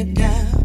Look at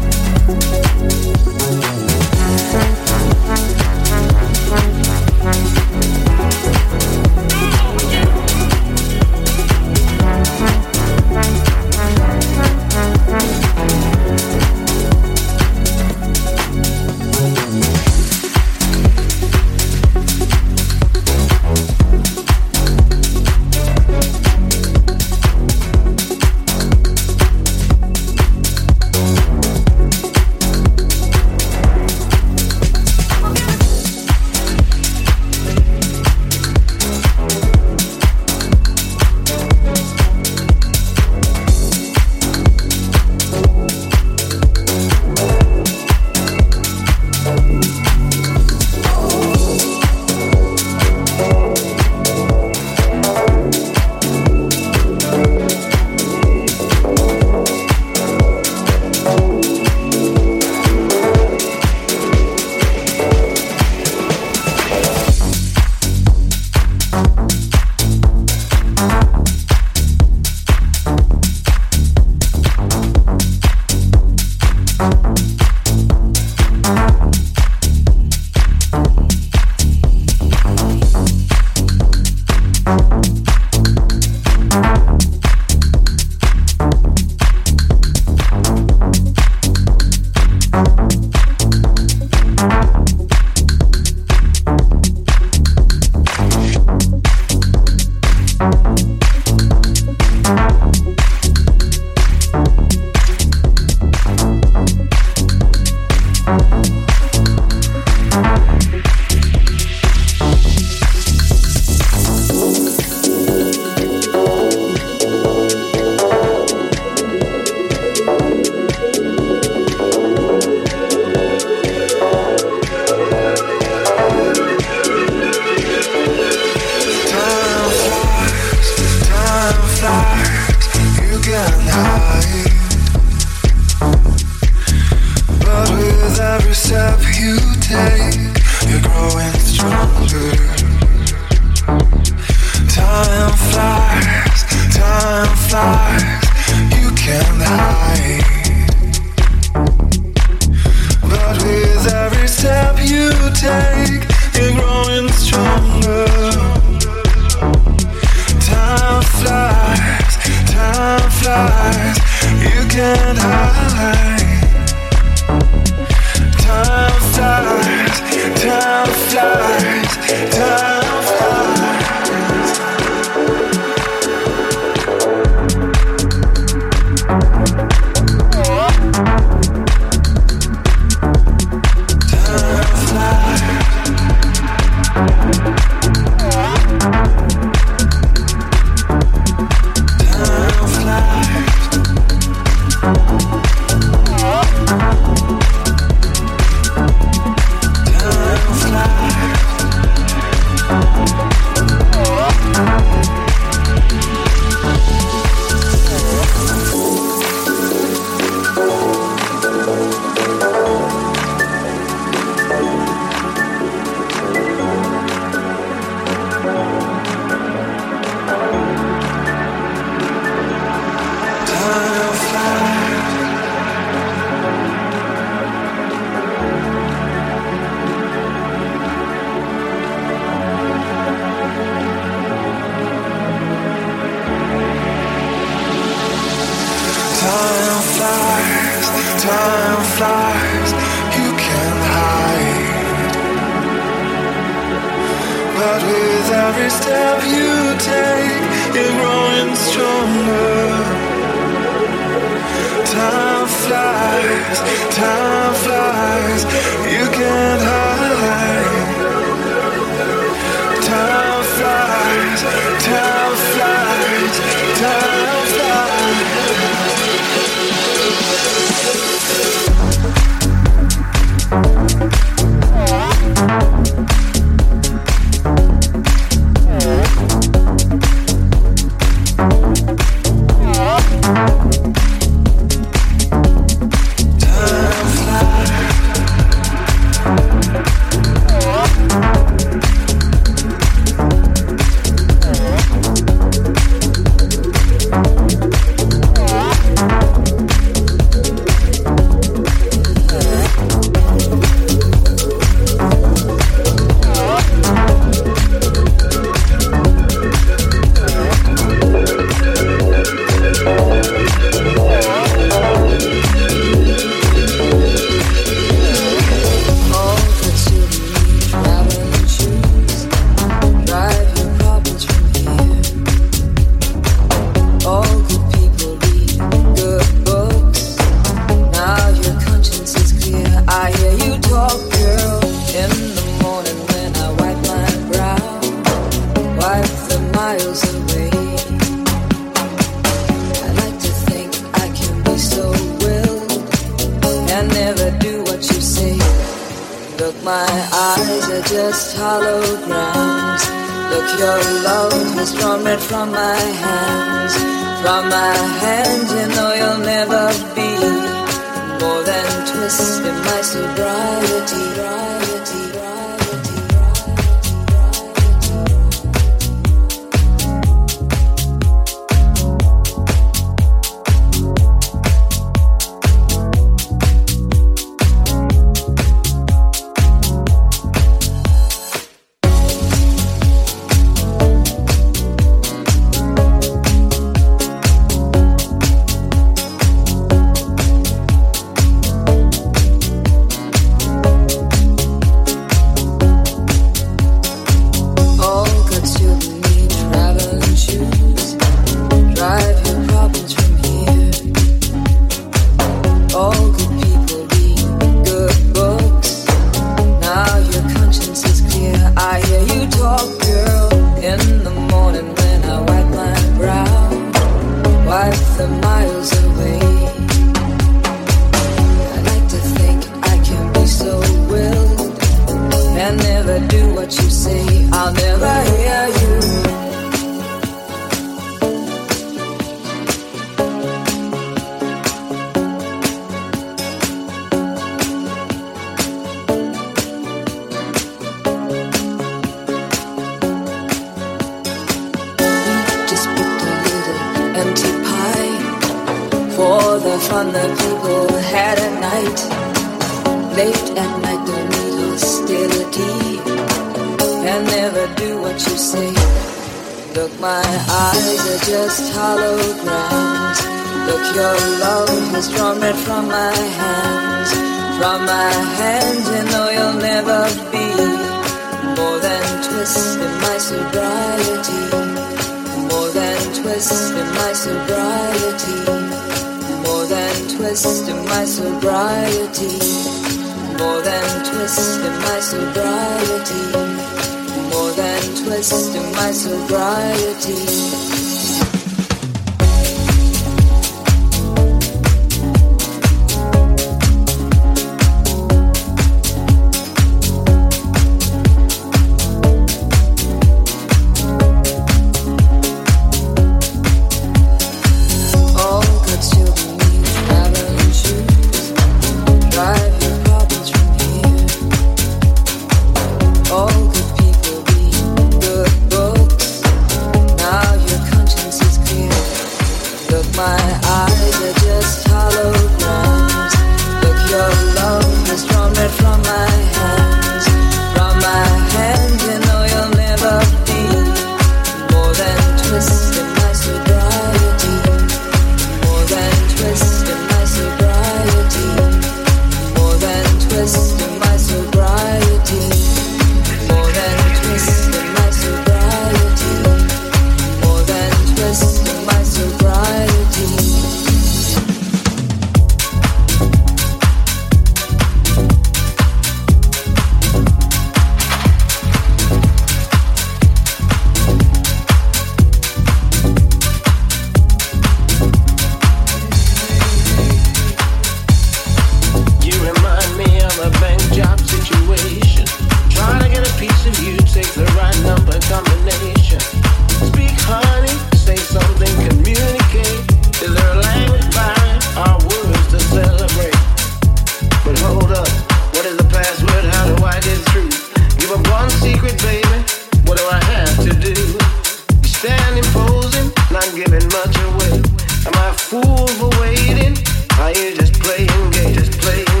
place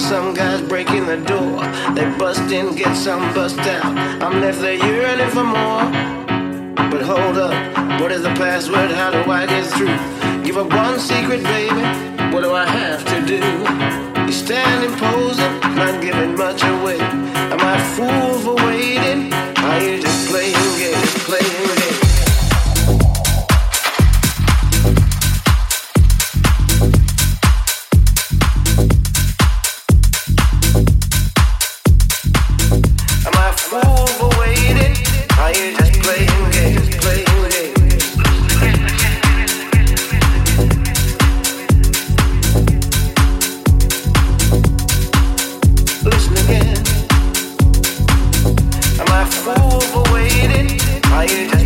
some guys break in the door. They bust in, get some bust out. I'm left there yearning for more. But hold up, what is the password? How do I get through? Give up one secret, baby. What do I have to do? You standing posing, not giving much away. Am I fool for waiting? You